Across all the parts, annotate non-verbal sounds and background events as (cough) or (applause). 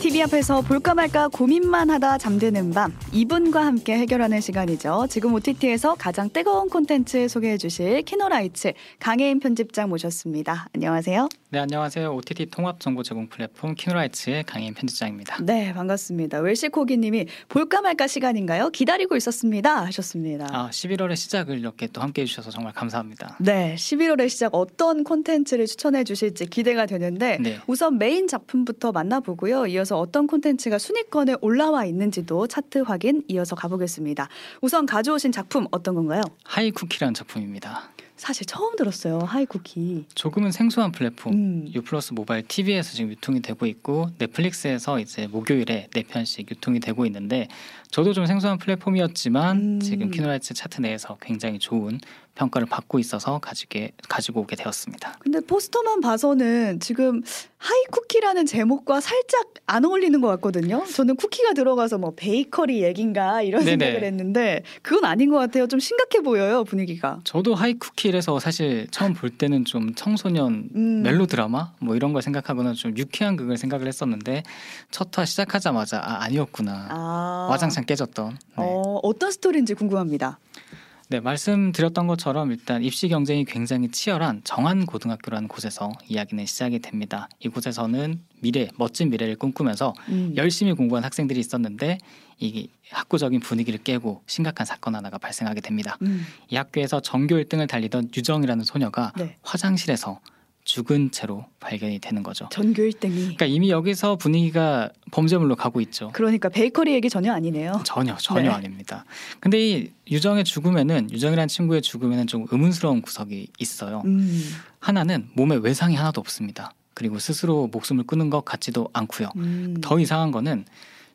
TV 앞에서 볼까 말까 고민만 하다 잠드는 밤 이분과 함께 해결하는 시간이죠. 지금 OTT에서 가장 뜨거운 콘텐츠 소개해 주실 키노라이츠 강해인 편집장 모셨습니다. 안녕하세요. 네, 안녕하세요. OTT 통합 정보 제공 플랫폼 키노라이츠의 강해인 편집장입니다. 네, 반갑습니다. 웰시코기 님이 볼까 말까 시간인가요? 기다리고 있었습니다. 하셨습니다. 아, 11월의 시작을 이렇게 또 함께 해 주셔서 정말 감사합니다. 네, 11월의 시작 어떤 콘텐츠를 추천해 주실지 기대가 되는데 네. 우선 메인 작품부터 만나보고요. 이어서 어떤 콘텐츠가 순위권에 올라와 있는지도 차트 확인 이어서 가보겠습니다. 우선 가져오신 작품 어떤 건가요? 하이쿠키라는 작품입니다. 사실 처음 들었어요. 하이쿠키. 조금은 생소한 플랫폼 음. 유플러스 모바일 TV에서 지금 유통이 되고 있고 넷플릭스에서 이제 목요일에 네 편씩 유통이 되고 있는데 저도 좀 생소한 플랫폼이었지만 음. 지금 키노라이츠 차트 내에서 굉장히 좋은 평가를 받고 있어서 가지게 가지고 오게 되었습니다. 근데 포스터만 봐서는 지금 하이쿠키라는 제목과 살짝 안 어울리는 것 같거든요. 저는 쿠키가 들어가서 뭐 베이커리 얘긴가 이런 네네. 생각을 했는데 그건 아닌 것 같아요. 좀 심각해 보여요 분위기가. 저도 하이쿠키에서 사실 처음 볼 때는 좀 청소년 음. 멜로 드라마 뭐 이런 걸 생각하거나 좀 유쾌한 극을 생각을 했었는데 첫 화 시작하자마자 아 아니었구나 아. 와장창 깨졌던 네. 어, 어떤 스토리인지 궁금합니다. 네 말씀드렸던 것처럼 일단 입시 경쟁이 굉장히 치열한 정한 고등학교라는 곳에서 이야기는 시작이 됩니다 이곳에서는 미래 멋진 미래를 꿈꾸면서 음. 열심히 공부한 학생들이 있었는데 이 학구적인 분위기를 깨고 심각한 사건 하나가 발생하게 됩니다 음. 이 학교에서 전교 1등을 달리던 유정이라는 소녀가 네. 화장실에서 죽은 채로 발견이 되는 거죠. 전교 1등이. 그러니까 이미 여기서 분위기가 범죄물로 가고 있죠. 그러니까 베이커리 얘기 전혀 아니네요. 전혀 전혀 네. 아닙니다. 근데 이 유정의 죽음에는 유정이라는 친구의 죽음에는 좀 의문스러운 구석이 있어요. 음. 하나는 몸에 외상이 하나도 없습니다. 그리고 스스로 목숨을 끊은 것 같지도 않고요. 음. 더 이상한 거는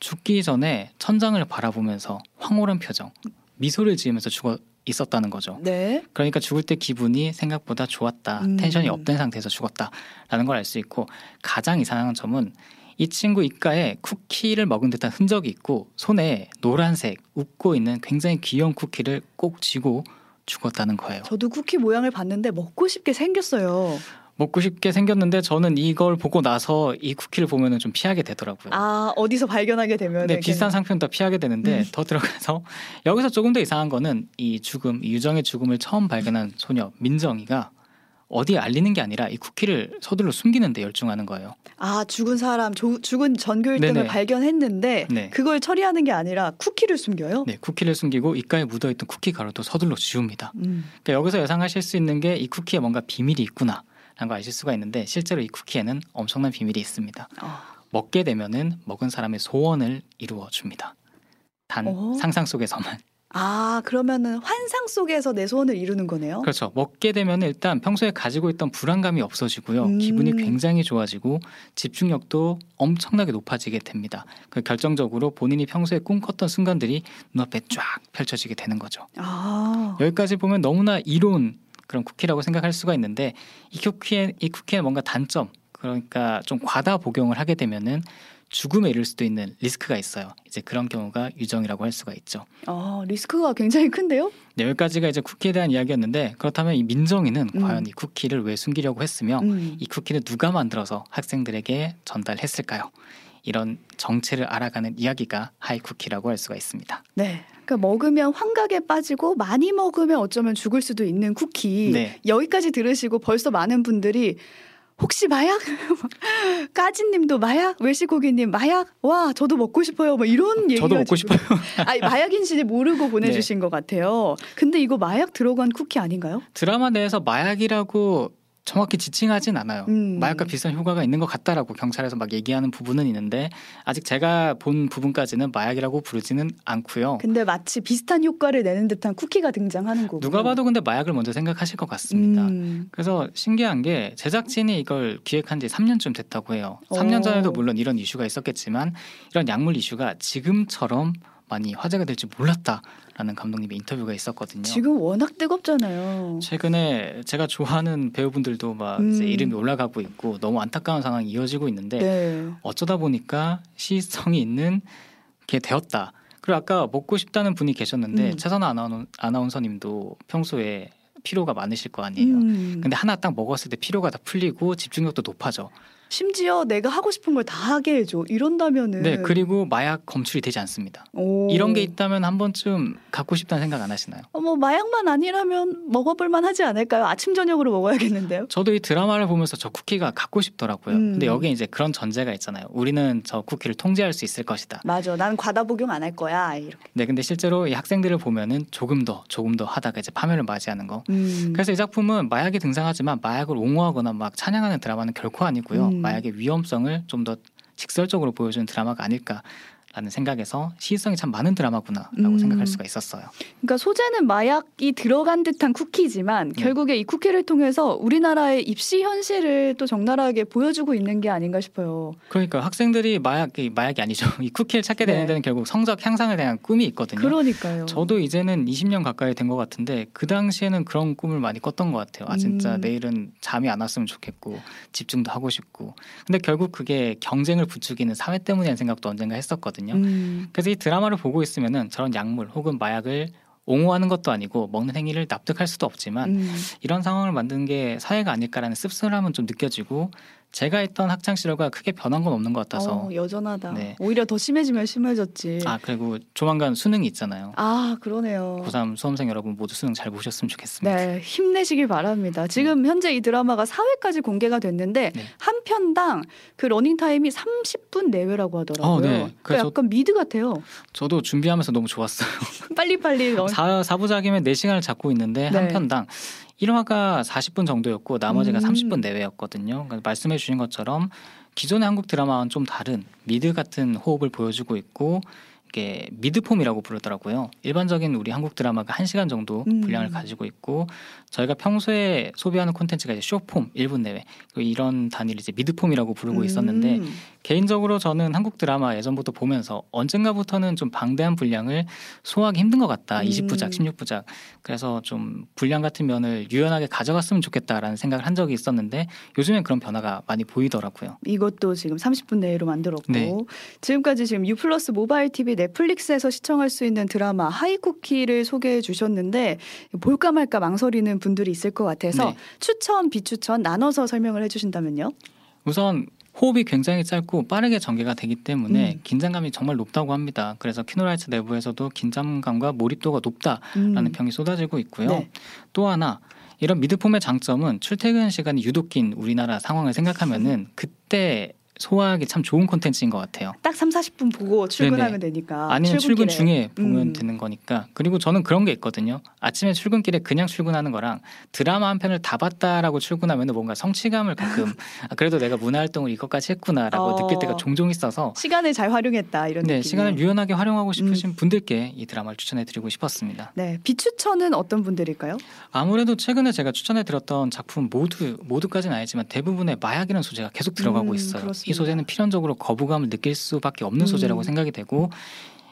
죽기 전에 천장을 바라보면서 황홀한 표정, 미소를 지으면서 죽어 있었다는 거죠. 네. 그러니까 죽을 때 기분이 생각보다 좋았다. 음. 텐션이 업된 상태에서 죽었다라는 걸 알 수 있고 가장 이상한 점은 이 친구 입가에 쿠키를 먹은 듯한 흔적이 있고 손에 노란색 웃고 있는 굉장히 귀여운 쿠키를 꼭 쥐고 죽었다는 거예요. 저도 쿠키 모양을 봤는데 먹고 싶게 생겼어요. 먹고 싶게 생겼는데 저는 이걸 보고 나서 이 쿠키를 보면은 좀 피하게 되더라고요. 아 어디서 발견하게 되면 네, 비슷한 상품 다 피하게 되는데 음. 더 들어가서 (laughs) 여기서 조금 더 이상한 거는 이 죽음, 이 유정의 죽음을 처음 발견한 소녀 민정이가 어디에 알리는 게 아니라 이 쿠키를 서둘러 숨기는데 열중하는 거예요. 아 죽은 사람 조- 죽은 전교 1등을 네네. 발견했는데 네. 그걸 처리하는 게 아니라 쿠키를 숨겨요. 네, 쿠키를 숨기고 입가에 묻어있던 쿠키 가루도 서둘러 지웁니다. 음. 그러니까 여기서 예상하실 수 있는 게 이 쿠키에 뭔가 비밀이 있구나 라는 걸 아실 수가 있는데 실제로 이 쿠키에는 엄청난 비밀이 있습니다. 어. 먹게 되면은 먹은 사람의 소원을 이루어 줍니다. 단 어? 상상 속에서만. 아 그러면은 환상 속에서 내 소원을 이루는 거네요. 그렇죠. 먹게 되면 일단 평소에 가지고 있던 불안감이 없어지고요. 음. 기분이 굉장히 좋아지고 집중력도 엄청나게 높아지게 됩니다. 그 결정적으로 본인이 평소에 꿈꿨던 순간들이 눈앞에 쫙 펼쳐지게 되는 거죠. 아 여기까지 보면 너무나 이로운 그런 쿠키라고 생각할 수가 있는데 이 쿠키에 이 쿠키에 뭔가 단점 그러니까 좀 과다 복용을 하게 되면은 죽음에 이를 수도 있는 리스크가 있어요. 이제 그런 경우가 유정이라고 할 수가 있죠. 아, 리스크가 굉장히 큰데요. 네, 여기까지가 이제 쿠키에 대한 이야기였는데 그렇다면 이 민정이는 음. 과연 이 쿠키를 왜 숨기려고 했으며 음. 이 쿠키는 누가 만들어서 학생들에게 전달했을까요? 이런 정체를 알아가는 이야기가 하이쿠키라고 할 수가 있습니다. 네. 그러니까 먹으면 환각에 빠지고 많이 먹으면 어쩌면 죽을 수도 있는 쿠키. 네. 여기까지 들으시고 벌써 많은 분들이 혹시 마약? (laughs) 까진님도 마약? 웰시고기님 마약? 와 저도 먹고 싶어요. 뭐 이런 얘기가 저도 먹고 지금- 싶어요. (laughs) 아니 마약인지 모르고 보내주신 것 같아요. 근데 이거 마약 들어간 쿠키 아닌가요? 드라마 내에서 마약이라고 정확히 지칭하진 않아요. 음. 마약과 비슷한 효과가 있는 것 같다라고 경찰에서 막 얘기하는 부분은 있는데 아직 제가 본 부분까지는 마약이라고 부르지는 않고요. 근데 마치 비슷한 효과를 내는 듯한 쿠키가 등장하는 거고. 누가 봐도 근데 마약을 먼저 생각하실 것 같습니다. 음. 그래서 신기한 게 제작진이 이걸 기획한 지 3년쯤 됐다고 해요. 3년 오. 전에도 물론 이런 이슈가 있었겠지만 이런 약물 이슈가 지금처럼 많이 화제가 될지 몰랐다라는 감독님의 인터뷰가 있었거든요. 지금 워낙 뜨겁잖아요. 최근에 제가 좋아하는 배우분들도 막 음. 이제 이름이 올라가고 있고 너무 안타까운 상황이 이어지고 있는데 네. 어쩌다 보니까 시성이 있는 게 되었다. 그리고 아까 먹고 싶다는 분이 계셨는데 음. 최선아 아나운, 아나운서님도 평소에 피로가 많으실 거 아니에요. 음. 근데 하나 딱 먹었을 때 피로가 다 풀리고 집중력도 높아져. 심지어 내가 하고 싶은 걸 다 하게 해줘. 이런다면은 네, 그리고 마약 검출이 되지 않습니다. 오. 이런 게 있다면 한 번쯤 갖고 싶다는 생각 안 하시나요? 어, 뭐 마약만 아니라면 먹어볼만 하지 않을까요? 아침 저녁으로 먹어야겠는데요. 저도 이 드라마를 보면서 저 쿠키가 갖고 싶더라고요. 음. 근데 여기 이제 그런 전제가 있잖아요. 우리는 저 쿠키를 통제할 수 있을 것이다. 맞아. 나는 과다 복용 안 할 거야. 이렇게. 네, 근데 실제로 이 학생들을 보면은 조금 더 조금 더 하다가 이제 파멸을 맞이하는 거. 음. 그래서 이 작품은 마약이 등장하지만 마약을 옹호하거나 막 찬양하는 드라마는 결코 아니고요. 음. 마약의 위험성을 좀 더 직설적으로 보여주는 드라마가 아닐까 라는 생각에서 시의성이 참 많은 드라마구나라고 음. 생각할 수가 있었어요. 그러니까 소재는 마약이 들어간 듯한 쿠키지만 네. 결국에 이 쿠키를 통해서 우리나라의 입시 현실을 또 적나라하게 보여주고 있는 게 아닌가 싶어요. 그러니까 학생들이 마약, 이 마약이 아니죠. (laughs) 이 쿠키를 찾게 되는 네. 데는 결국 성적 향상에 대한 꿈이 있거든요. 그러니까요. 저도 이제는 20년 가까이 된 것 같은데 그 당시에는 그런 꿈을 많이 꿨던 것 같아요. 아 진짜 음. 내일은 잠이 안 왔으면 좋겠고 집중도 하고 싶고. 근데 결국 그게 경쟁을 부추기는 사회 때문이라는 생각도 언젠가 했었거든요. 음. 그래서 이 드라마를 보고 있으면은 저런 약물 혹은 마약을 옹호하는 것도 아니고 먹는 행위를 납득할 수도 없지만 음. 이런 상황을 만든 게 사회가 아닐까라는 씁쓸함은 좀 느껴지고 제가 있던 학창 시절과 크게 변한 건 없는 것 같아서 어, 여전하다. 네. 오히려 더 심해지면 심해졌지. 아 그리고 조만간 수능이 있잖아요. 아, 그러네요. 고3 수험생 여러분 모두 수능 잘 보셨으면 좋겠습니다. 네, 힘내시길 바랍니다. 지금 현재 이 드라마가 4회까지 공개가 됐는데 네. 한 편당 그 러닝 타임이 30분 내외라고 하더라고요. 어, 네. 그러니까 그래서- 약간 미드 같아요. 저도 준비하면서 너무 좋았어요. (laughs) 빨리 빨리 러... 4, 4부작이면 4 시간을 잡고 있는데 네. 한 편당 1화가 40분 정도였고 나머지가 음. 30분 내외였거든요. 그러니까 말씀해 주신 것처럼 기존의 한국 드라마와는 좀 다른 미드 같은 호흡을 보여주고 있고 이게 mid-form이라고 부르더라고요. 일반적인 우리 한국 드라마가 1시간 정도 음. 분량을 가지고 있고 저희가 평소에 소비하는 콘텐츠가 이제 쇼폼 1분 내외 이런 단위를 이제 mid-form이라고 부르고 있었는데 음. 개인적으로 저는 한국 드라마 예전부터 보면서 언젠가부터는 좀 방대한 분량을 소화하기 힘든 것 같다. 음. 20부작, 16부작. 그래서 좀 분량 같은 면을 유연하게 가져갔으면 좋겠다라는 생각을 한 적이 있었는데 요즘엔 그런 변화가 많이 보이더라고요. 이것도 지금 30분 내로 만들었고 네. 지금까지 지금 유플러스 모바일 TV 넷플릭스에서 시청할 수 있는 드라마 하이쿠키를 소개해 주셨는데 볼까 말까 망설이는 분들이 있을 것 같아서 네. 추천 비추천 나눠서 설명을 해 주신다면요. 우선 호흡이 굉장히 짧고 빠르게 전개가 되기 때문에 음. 긴장감이 정말 높다고 합니다. 그래서 키노라이츠 내부에서도 긴장감과 몰입도가 높다라는 음. 평이 쏟아지고 있고요. 네. 또 하나 이런 미드폼의 장점은 출퇴근 시간이 유독 긴 우리나라 상황을 생각하면은 그때 소화하기 참 좋은 콘텐츠인 것 같아요. 딱 3, 40분 보고 출근하면 되니까 아니면 출근 출근길에. 중에 보면 음. 되는 거니까. 그리고 저는 그런 게 있거든요. 아침에 출근길에 그냥 출근하는 거랑 드라마 한 편을 다 봤다라고 출근하면 뭔가 성취감을 가끔 (laughs) 아, 그래도 내가 문화 활동을 이것까지 했구나라고 어. 느낄 때가 종종 있어서 시간을 잘 활용했다 이런 네, 느낌. 시간을 유연하게 활용하고 싶으신 음. 분들께 이 드라마를 추천해 드리고 싶었습니다. 네, 비추천은 어떤 분들일까요? 아무래도 최근에 제가 추천해 드렸던 작품 모두 모두까지는 아니지만 대부분의 마약이라는 소재가 계속 들어가고 음, 있어요. 그렇습니다. 이 소재는 필연적으로 거부감을 느낄 수밖에 없는 소재라고 음. 생각이 되고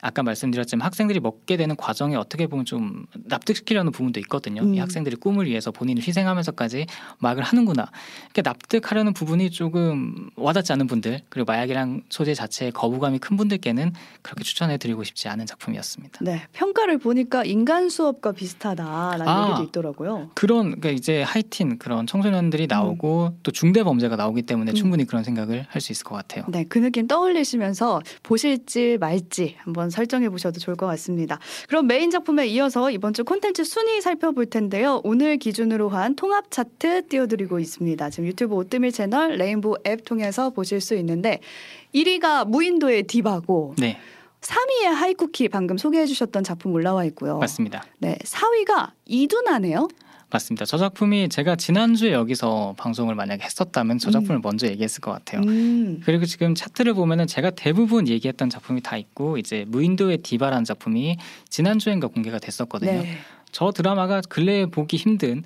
아까 말씀드렸지만 학생들이 먹게 되는 과정에 어떻게 보면 좀 납득시키려는 부분도 있거든요. 음. 이 학생들이 꿈을 위해서 본인을 희생하면서까지 마약을 하는구나. 이렇게 납득하려는 부분이 조금 와닿지 않은 분들 그리고 마약이란 소재 자체에 거부감이 큰 분들께는 그렇게 추천해드리고 싶지 않은 작품이었습니다. 네, 평가를 보니까 인간 수업과 비슷하다라는 아. 얘기도 있더라고요. 그런 그러니까 이제 하이틴 그런 청소년들이 나오고 또 중대 범죄가 나오기 때문에 음. 충분히 그런 생각을 할 수 있을 것 같아요. 네, 그 느낌 떠올리시면서 보실지 말지 한번 결정해 보셔도 좋을 것 같습니다. 그럼 메인 작품에 이어서 이번 주 콘텐츠 순위 살펴볼 텐데요. 오늘 기준으로 한 통합 차트 띄워드리고 있습니다. 지금 유튜브 오뜨밀 채널 레인보우 앱 통해서 보실 수 있는데 1위가 무인도의 디바고 네, 3위에 하이쿠키 방금 소개해 주셨던 작품 올라와 있고요. 맞습니다. 네, 4위가 이두나네요. 맞습니다. 저 작품이 제가 지난주에 여기서 방송을 만약에 했었다면 저 작품을 먼저 얘기했을 것 같아요. 음. 그리고 지금 차트를 보면은 제가 대부분 얘기했던 작품이 다 있고 이제 무인도의 디바라는 작품이 지난주엔가 공개가 됐었거든요. 네. 저 드라마가 근래에 보기 힘든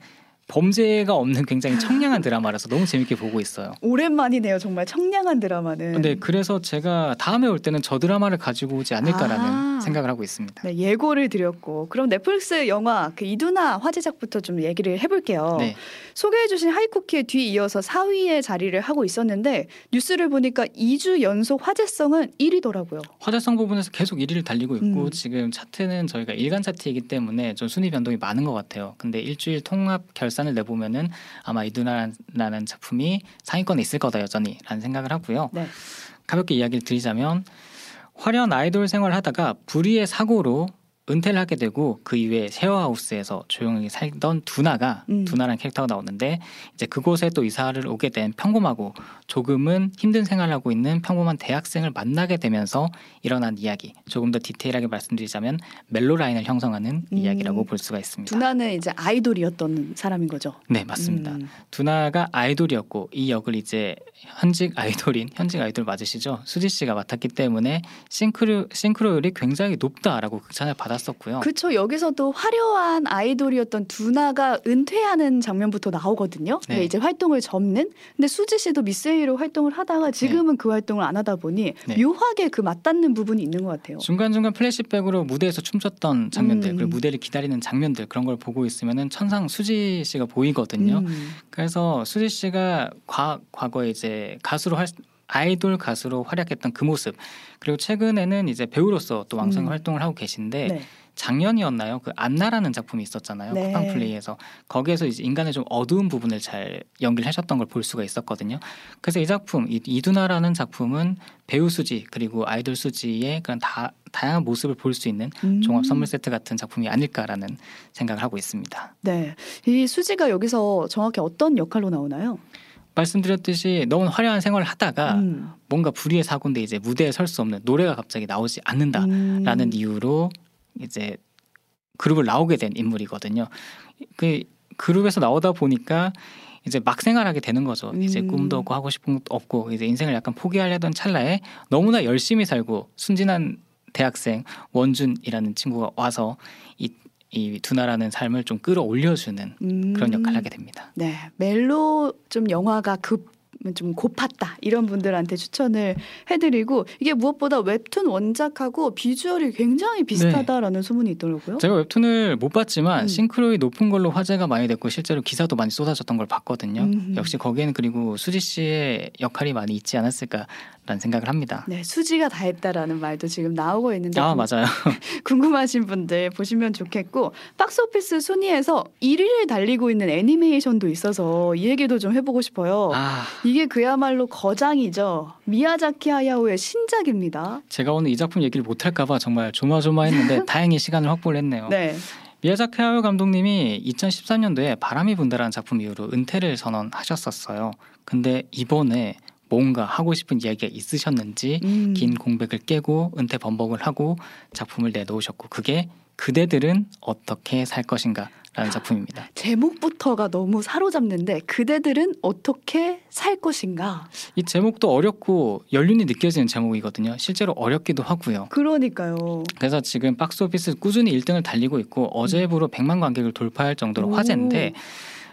범죄가 없는 굉장히 청량한 드라마라서 너무 재밌게 보고 있어요. 오랜만이네요. 정말 청량한 드라마는. 근데 그래서 제가 다음에 올 때는 저 드라마를 가지고 오지 않을까라는 아. 생각을 하고 있습니다. 네, 예고를 드렸고 그럼 넷플릭스 영화 그 이두나 화제작부터 좀 얘기를 해볼게요. 네. 소개해주신 하이쿠키에 뒤이어서 4위의 자리를 하고 있었는데 뉴스를 보니까 2주 연속 화제성은 1위더라고요. 화제성 부분에서 계속 1위를 달리고 있고 음. 지금 차트는 저희가 일간 차트이기 때문에 좀 순위 변동이 많은 것 같아요. 근데 일주일 통합 결산 결산을 내보면은 아마 이 누나라는 작품이 상위권에 있을 거다 여전히라는 생각을 하고요. 네. 가볍게 이야기를 드리자면 화려한 아이돌 생활을 하다가 불의의 사고로 은퇴를 하게 되고 그 이후에 쉐어하우스에서 조용히 살던 두나가 음. 두나라는 캐릭터가 나오는데 이제 그곳에 또 이사를 오게 된 평범하고 조금은 힘든 생활을 하고 있는 평범한 대학생을 만나게 되면서 일어난 이야기 조금 더 디테일하게 말씀드리자면 멜로 라인을 형성하는 음. 이야기라고 볼 수가 있습니다. 두나는 이제 아이돌이었던 사람인 거죠. 네 맞습니다. 음. 두나가 아이돌이었고 이 역을 이제 현직 아이돌인 현직 아이돌 맞으시죠 수지 씨가 맡았기 때문에 싱크로 싱크로율이 굉장히 높다라고 극찬을 받았 었고요. 그쵸 여기서도 화려한 아이돌이었던 두나가 은퇴하는 장면부터 나오거든요. 네. 네, 이제 활동을 접는. 근데 수지 씨도 미스에이로 활동을 하다가 지금은 그 활동을 안 하다 보니 네. 묘하게 그 맞닿는 부분이 있는 것 같아요. 중간 중간 플래시백으로 무대에서 춤췄던 장면들 음. 그리고 무대를 기다리는 장면들 그런 걸 보고 있으면은 천상 수지 씨가 보이거든요. 음. 그래서 수지 씨가 과, 과거에 이제 가수로 할 아이돌 가수로 활약했던 그 모습 그리고 최근에는 이제 배우로서 또 왕성 음. 활동을 하고 계신데 네. 작년이었나요? 그 안나라는 작품이 있었잖아요. 네. 쿠팡 플레이에서 거기에서 이제 인간의 좀 어두운 부분을 잘 연기를 하셨던 걸 볼 수가 있었거든요. 그래서 이 작품 이, 이두나라는 작품은 배우 수지 그리고 아이돌 수지의 그런 다 다양한 모습을 볼 수 있는 음. 종합 선물 세트 같은 작품이 아닐까라는 생각을 하고 있습니다. 네. 이 수지가 여기서 정확히 어떤 역할로 나오나요? 말씀드렸듯이 너무 화려한 생활을 하다가 음. 뭔가 불의의 사고인데 이제 무대에 설 수 없는 노래가 갑자기 나오지 않는다라는 음. 이유로 이제 그룹을 나오게 된 인물이거든요. 그 그룹에서 나오다 보니까 이제 막 생활하게 되는 거죠. 이제 음. 꿈도 없고 하고 싶은 것도 없고 이제 인생을 약간 포기하려던 찰나에 너무나 열심히 살고 순진한 대학생 원준이라는 친구가 와서 이, 이 두나라는 삶을 좀 끌어올려주는 음. 그런 역할을 하게 됩니다. 네, 멜로 좀 영화가 급. 좀 고팠다 이런 분들한테 추천을 해드리고 이게 무엇보다 웹툰 원작하고 비주얼이 굉장히 비슷하다라는 소문이 있더라고요. 제가 웹툰을 못 봤지만 음. 싱크로율이 높은 걸로 화제가 많이 됐고 실제로 기사도 많이 쏟아졌던 걸 봤거든요. 음. 역시 거기에는 그리고 수지 씨의 역할이 많이 있지 않았을까라는 생각을 합니다. 네, 수지가 다 했다라는 말도 지금 나오고 있는데 아 궁- 맞아요. (laughs) 궁금하신 분들 보시면 좋겠고 박스오피스 순위에서 1위를 달리고 있는 애니메이션도 있어서 이 얘기도 좀 해보고 싶어요. 아 이게 그야말로 거장이죠. 미야자키 하야오의 신작입니다. 제가 오늘 이 작품 얘기를 못할까봐 정말 조마조마했는데 (laughs) 다행히 시간을 확보를 했네요. 네. 미야자키 하야오 감독님이 2013년도에 바람이 분다라는 작품 이후로 은퇴를 선언하셨었어요. 근데 이번에 뭔가 하고 싶은 이야기가 있으셨는지 음. 긴 공백을 깨고 은퇴 번복을 하고 작품을 내놓으셨고 그게 그대들은 어떻게 살 것인가 라는 작품입니다. 제목부터가 너무 사로잡는데 그대들은 어떻게 살 것인가? 이 제목도 어렵고 연륜이 느껴지는 제목이거든요. 실제로 어렵기도 하고요. 그러니까요. 그래서 지금 박스오피스 꾸준히 1등을 달리고 있고 어제부로 100만 관객을 돌파할 정도로 오. 화제인데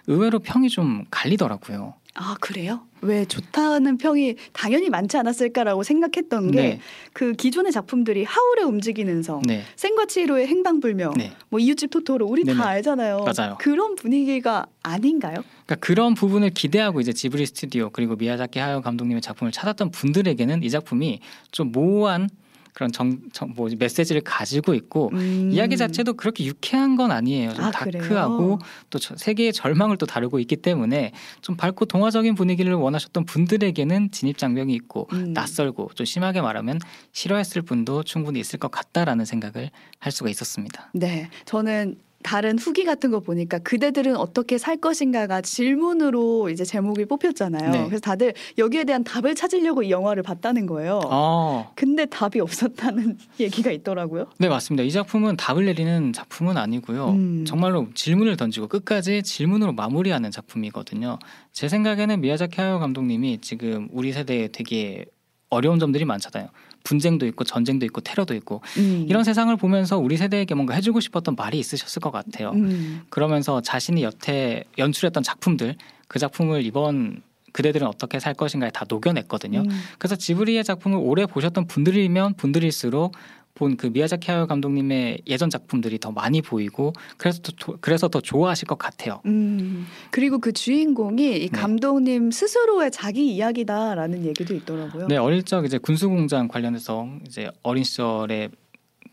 의외로 평이 좀 갈리더라고요. 아 그래요? 왜 좋다는 평이 당연히 많지 않았을까라고 생각했던 게 네, 그 기존의 작품들이 하울의 움직이는 성, 네, 생과 치히로의 행방불명, 네. 뭐 이웃집 토토로 우리 네네. 다 알잖아요. 맞아요. 그런 분위기가 아닌가요? 그러니까 그런 부분을 기대하고 이제 지브리 스튜디오 그리고 미야자키 하야오 감독님의 작품을 찾았던 분들에게는 이 작품이 좀 모호한 그런 정, 정, 뭐 메시지를 가지고 있고 음. 이야기 자체도 그렇게 유쾌한 건 아니에요. 좀 아, 다크하고 그래요? 또 저- 세계의 절망을 또 다루고 있기 때문에 좀 밝고 동화적인 분위기를 원하셨던 분들에게는 진입 장벽이 있고 음. 낯설고 좀 심하게 말하면 싫어했을 분도 충분히 있을 것 같다라는 생각을 할 수가 있었습니다. 네, 저는 다른 후기 같은 거 보니까 그대들은 어떻게 살 것인가가 질문으로 이제 제목이 뽑혔잖아요. 네. 그래서 다들 여기에 대한 답을 찾으려고 이 영화를 봤다는 거예요. 어, 근데 답이 없었다는 (laughs) 얘기가 있더라고요. 네 맞습니다. 이 작품은 답을 내리는 작품은 아니고요. 음. 정말로 질문을 던지고 끝까지 질문으로 마무리하는 작품이거든요. 제 생각에는 미야자키 하야오 감독님이 지금 우리 세대에 되게 어려운 점들이 많잖아요. 분쟁도 있고 전쟁도 있고 테러도 있고 음. 이런 세상을 보면서 우리 세대에게 뭔가 해주고 싶었던 말이 있으셨을 것 같아요. 음. 그러면서 자신이 여태 연출했던 작품들 그 작품을 이번 그대들은 어떻게 살 것인가에 다 녹여냈거든요. 음. 그래서 지브리의 작품을 오래 보셨던 분들이면 분들일수록 본 그 미야자키 하야오 감독님의 예전 작품들이 더 많이 보이고 그래서 더, 조- 그래서 더 좋아하실 것 같아요. 음. 그리고 그 주인공이 이 네. 감독님 스스로의 자기 이야기다라는 얘기도 있더라고요. 네 어릴 적 이제 군수공장 관련해서 이제 어린 시절에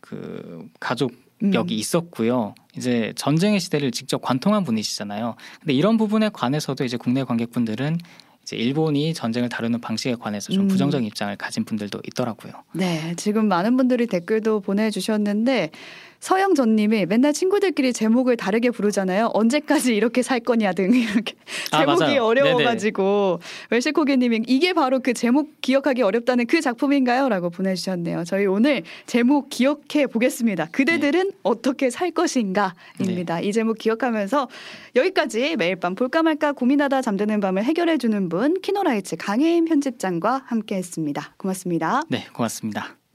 그 가족 음. 여기 있었고요. 이제 전쟁의 시대를 직접 관통한 분이시잖아요. 근데 이런 부분에 관해서도 이제 국내 관객분들은 이제 일본이 전쟁을 다루는 방식에 관해서 좀 음. 부정적인 입장을 가진 분들도 있더라고요. 네, 지금 많은 분들이 댓글도 보내주셨는데 서영전님이 맨날 친구들끼리 제목을 다르게 부르잖아요. 언제까지 이렇게 살 거냐 등 (laughs) 이렇게 아, 제목이 맞아요. 어려워가지고 웰시코기님이 이게 바로 그 제목 기억하기 어렵다는 그 작품인가요?라고 보내주셨네요. 저희 오늘 제목 기억해 보겠습니다. 그대들은 어떻게 살 것인가입니다. 이 제목 기억하면서 여기까지 매일 밤 볼까 말까 고민하다 잠드는 밤을 해결해 주는 분 키노라이츠 강혜임 편집장과 함께했습니다. 고맙습니다. 네, 고맙습니다.